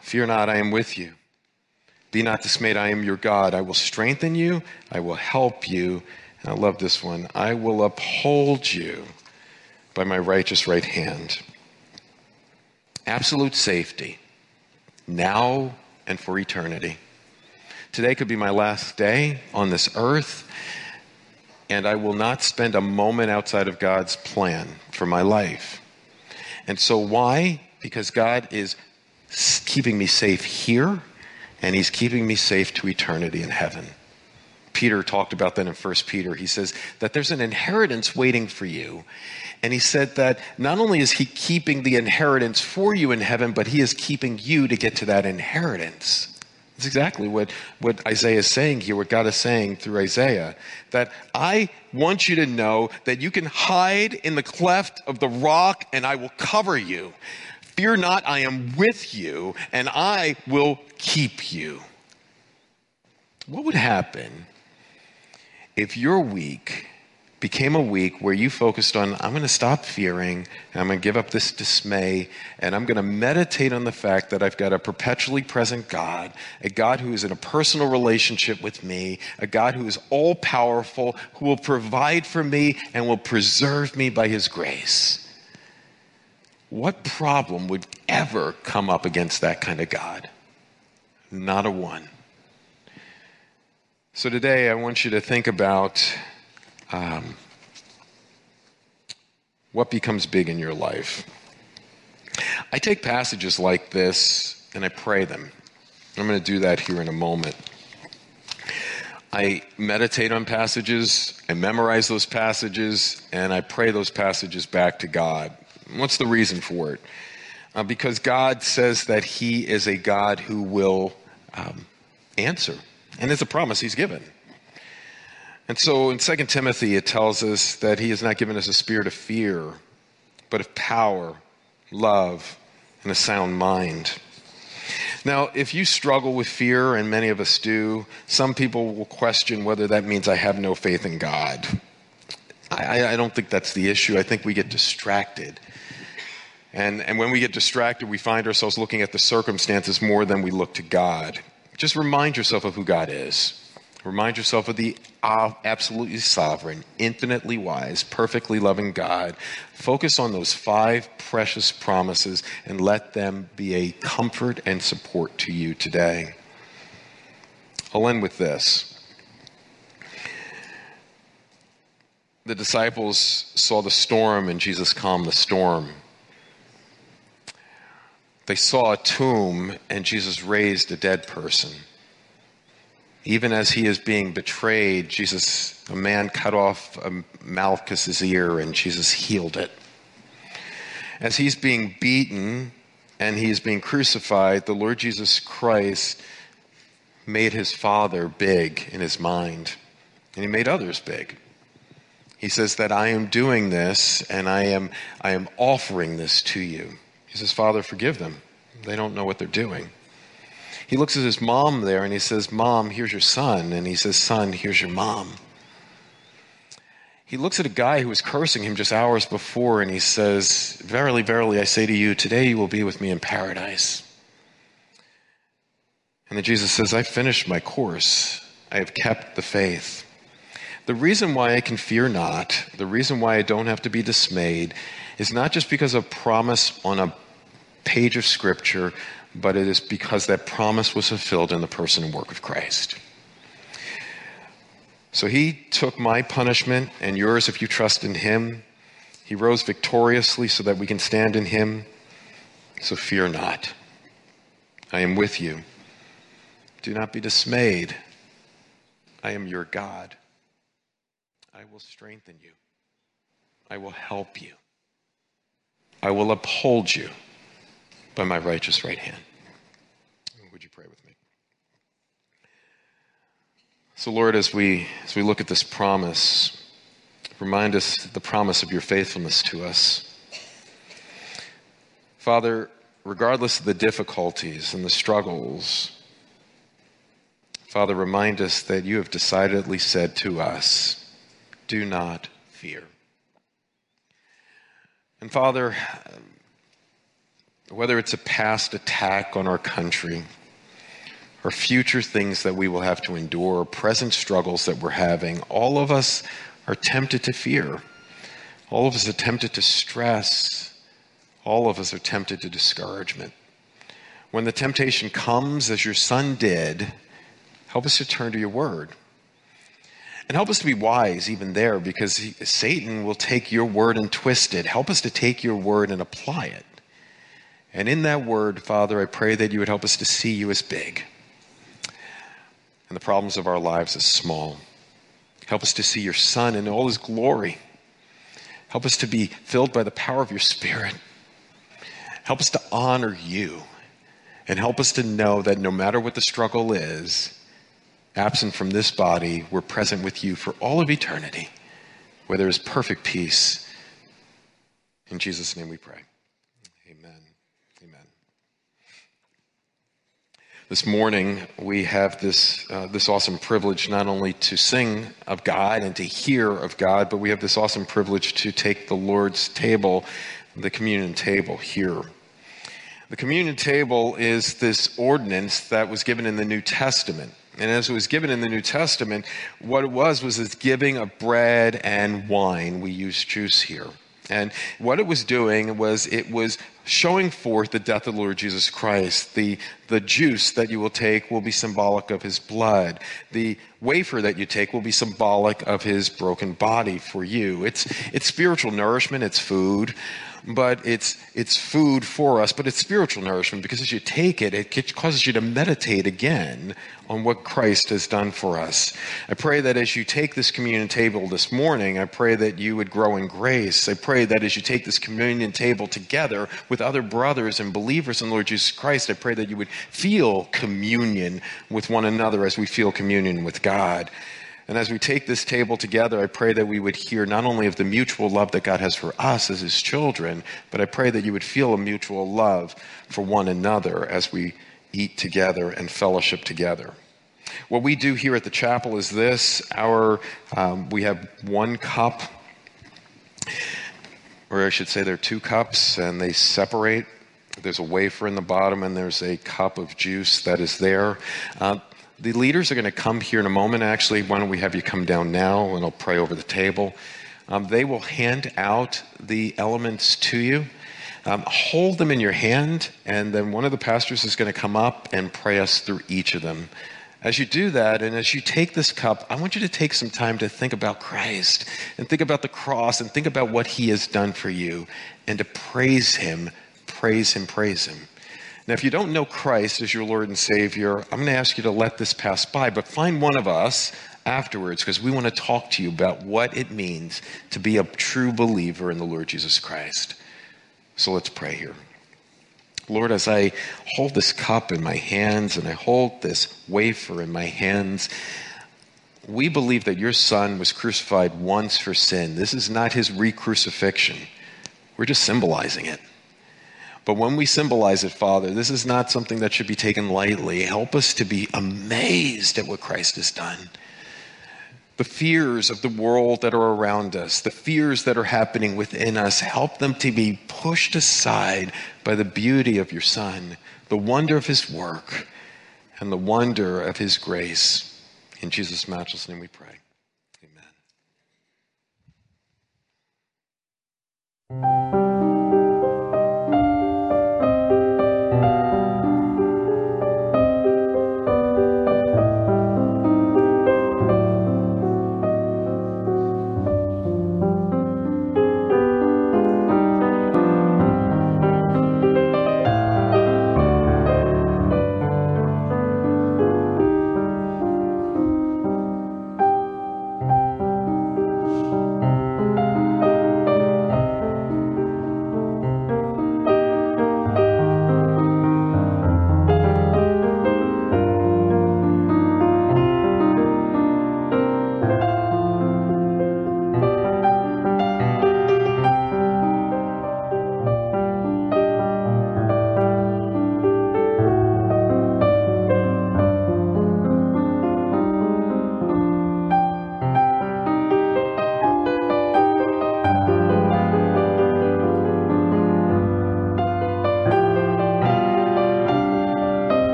Fear not, I am with you. Be not dismayed, I am your God. I will strengthen you, I will help you. And I love this one. I will uphold you by my righteous right hand. Absolute safety, now and for eternity. Today could be my last day on this earth, and I will not spend a moment outside of God's plan for my life. And so, why? Because God is keeping me safe here and he's keeping me safe to eternity in heaven. Peter talked about that in 1 Peter. He says that there's an inheritance waiting for you. And he said that not only is he keeping the inheritance for you in heaven, but he is keeping you to get to that inheritance. That's exactly what, what Isaiah is saying here, what God is saying through Isaiah. That I want you to know that you can hide in the cleft of the rock and I will cover you. Fear not, I am with you, and I will keep you. What would happen if your week became a week where you focused on, I'm going to stop fearing, and I'm going to give up this dismay, and I'm going to meditate on the fact that I've got a perpetually present God, a God who is in a personal relationship with me, a God who is all powerful, who will provide for me and will preserve me by his grace? What problem would ever come up against that kind of God? Not a one. So today I want you to think about um, what becomes big in your life. I take passages like this and I pray them. I'm going to do that here in a moment. I meditate on passages, I memorize those passages, and I pray those passages back to God. What's the reason for it? uh, because God says that He is a God who will um, answer, and it's a promise He's given. And so in 2 Timothy, it tells us that He has not given us a spirit of fear, but of power, love, and a sound mind. Now, if you struggle with fear, and many of us do, some people will question whether that means I have no faith in God. I, I don't think that's the issue. I think we get distracted. And, and when we get distracted, we find ourselves looking at the circumstances more than we look to God. Just remind yourself of who God is. Remind yourself of the uh, absolutely sovereign, infinitely wise, perfectly loving God. Focus on those five precious promises and let them be a comfort and support to you today. I'll end with this. The disciples saw the storm and Jesus calmed the storm. They saw a tomb and Jesus raised a dead person. Even as he is being betrayed, Jesus, a man cut off Malchus's ear and Jesus healed it. As he's being beaten and he is being crucified, the Lord Jesus Christ made his Father big in his mind and he made others big. He says that I am doing this and I am, I am offering this to you. He says, Father, forgive them. They don't know what they're doing. He looks at his mom there and he says, Mom, here's your son. And he says, Son, here's your mom. He looks at a guy who was cursing him just hours before and he says, Verily, verily, I say to you, today you will be with me in paradise. And then Jesus says, I finished my course. I have kept the faith. The reason why I can fear not, the reason why I don't have to be dismayed, is not just because of promise on a page of Scripture, but it is because that promise was fulfilled in the person and work of Christ. So he took my punishment and yours if you trust in him. He rose victoriously so that we can stand in him. So fear not. I am with you. Do not be dismayed. I am your God. I will strengthen you. I will help you. I will uphold you by my righteous right hand. Would you pray with me? So, Lord, as we, as we look at this promise, remind us the promise of your faithfulness to us. Father, regardless of the difficulties and the struggles, Father, remind us that you have decidedly said to us, do not fear. And Father, whether it's a past attack on our country, or future things that we will have to endure, or present struggles that we're having, all of us are tempted to fear. All of us are tempted to stress. All of us are tempted to discouragement. When the temptation comes, as your son did, help us to turn to your word. And help us to be wise even there because he, Satan will take your word and twist it. Help us to take your word and apply it. And in that word, Father, I pray that you would help us to see you as big and the problems of our lives as small. Help us to see your Son in all his glory. Help us to be filled by the power of your Spirit. Help us to honor you. And help us to know that no matter what the struggle is, absent from this body, we're present with you for all of eternity, where there is perfect peace. In Jesus' name we pray. Amen. Amen. This morning, we have this, uh, this awesome privilege not only to sing of God and to hear of God, but we have this awesome privilege to take the Lord's table, the communion table, here. The communion table is this ordinance that was given in the New Testament. And as it was given in the New Testament, what it was was this giving of bread and wine. We use juice here. And what it was doing was it was showing forth the death of the Lord Jesus Christ. The, the juice that you will take will be symbolic of his blood. The wafer that you take will be symbolic of his broken body for you. It's, it's spiritual nourishment, it's food but it's it's food for us, but it's spiritual nourishment because as you take it, it causes you to meditate again on what Christ has done for us. I pray that as you take this communion table this morning, I pray that you would grow in grace. I pray that as you take this communion table together with other brothers and believers in Lord Jesus Christ, I pray that you would feel communion with one another as we feel communion with God. And as we take this table together, I pray that we would hear not only of the mutual love that God has for us as his children, but I pray that you would feel a mutual love for one another as we eat together and fellowship together. What we do here at the chapel is this our, um, we have one cup, or I should say, there are two cups, and they separate. There's a wafer in the bottom, and there's a cup of juice that is there. Uh, the leaders are going to come here in a moment. Actually, why don't we have you come down now, and I'll pray over the table. Um, they will hand out the elements to you. Um, hold them in your hand, and then one of the pastors is going to come up and pray us through each of them. As you do that, and as you take this cup, I want you to take some time to think about Christ and think about the cross and think about what he has done for you and to praise him, praise him, praise him. Now, if you don't know Christ as your Lord and Savior, I'm going to ask you to let this pass by, but find one of us afterwards because we want to talk to you about what it means to be a true believer in the Lord Jesus Christ. So let's pray here. Lord, as I hold this cup in my hands and I hold this wafer in my hands, we believe that your son was crucified once for sin. This is not his re crucifixion, we're just symbolizing it. But when we symbolize it, Father, this is not something that should be taken lightly. Help us to be amazed at what Christ has done the fears of the world that are around us, the fears that are happening within us, help them to be pushed aside by the beauty of your Son, the wonder of his work, and the wonder of his grace. In Jesus' matchless name we pray. Amen.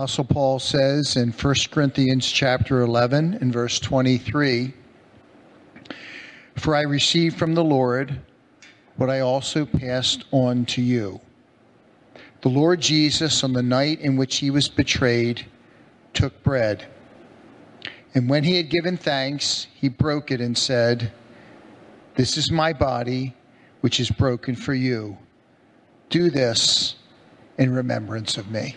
Apostle Paul says in 1 Corinthians chapter 11 and verse 23, "For I received from the Lord what I also passed on to you. The Lord Jesus on the night in which he was betrayed took bread, and when he had given thanks, he broke it and said, "This is my body, which is broken for you. Do this in remembrance of me."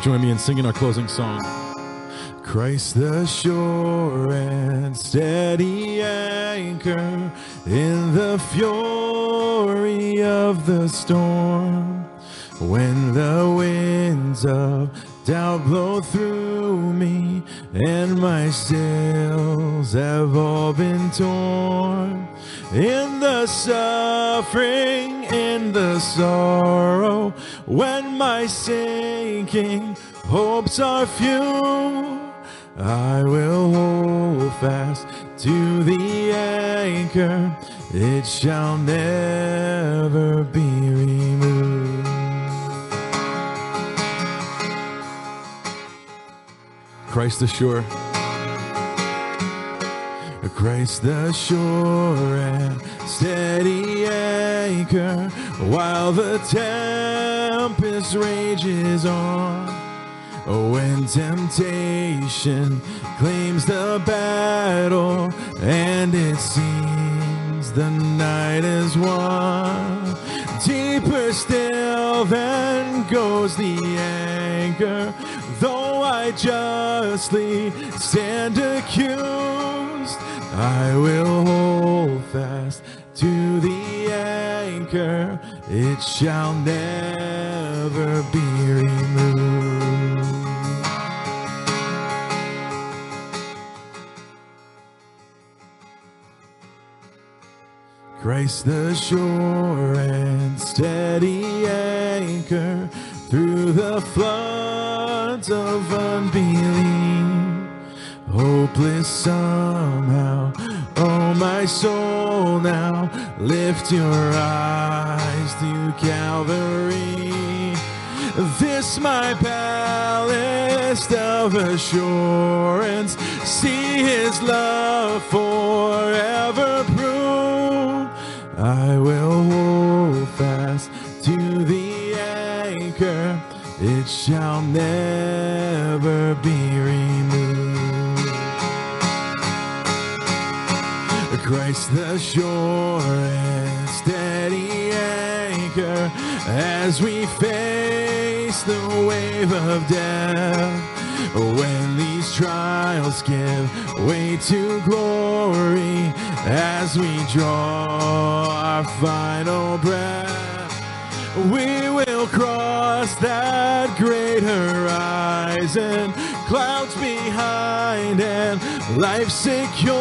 Join me in singing our closing song. Christ the sure and steady anchor in the fury of the storm. When the winds of doubt blow through me and my sails have all been torn. In the suffering, in the sorrow, when my sinking hopes are few, I will hold fast to the anchor, it shall never be removed. Christ the shore. Christ the sure and steady anchor while the tempest rages on. Oh, when temptation claims the battle and it seems the night is won, deeper still then goes the anchor. Though I justly stand accused, I will hold fast to the anchor. It shall never be removed. Christ the sure and steady anchor through the floods of unbelief. Hopeless somehow, oh my soul, now lift your eyes to Calvary. This my palace of assurance, see his love forever prove. I will hold fast to the anchor, it shall never be removed. Christ the anchor as we face the wave of death. When these trials give way to glory as we draw our final breath, we will cross that great horizon, clouds behind and life secure,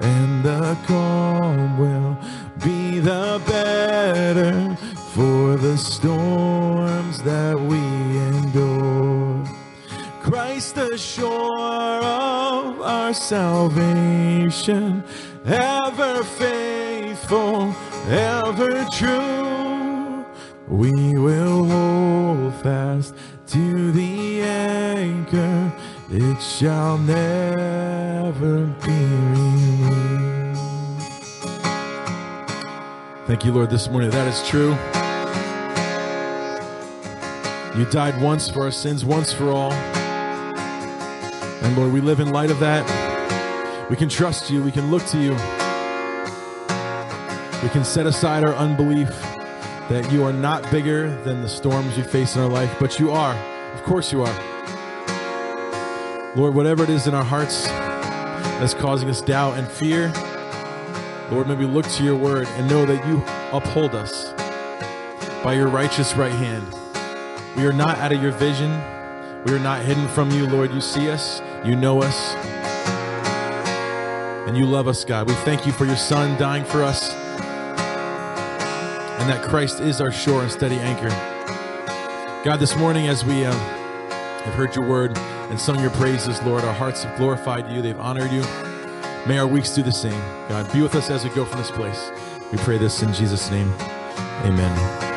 and the calm will be the better for the storms that we endure. Christ the shore of our salvation, ever faithful, ever true. We will hold fast to the anchor, it shall never be Thank you, Lord, this morning. That is true. You died once for our sins, once for all. And Lord, we live in light of that. We can trust you. We can look to you. We can set aside our unbelief that you are not bigger than the storms we face in our life, but you are. Of course, you are. Lord, whatever it is in our hearts that's causing us doubt and fear, Lord, may we look to your word and know that you uphold us by your righteous right hand. We are not out of your vision. We are not hidden from you, Lord. You see us, you know us, and you love us, God. We thank you for your Son dying for us, and that Christ is our sure and steady anchor. God, this morning, as we um, have heard your word and sung your praises, Lord, our hearts have glorified you, they've honored you. May our weeks do the same. God, be with us as we go from this place. We pray this in Jesus' name. Amen.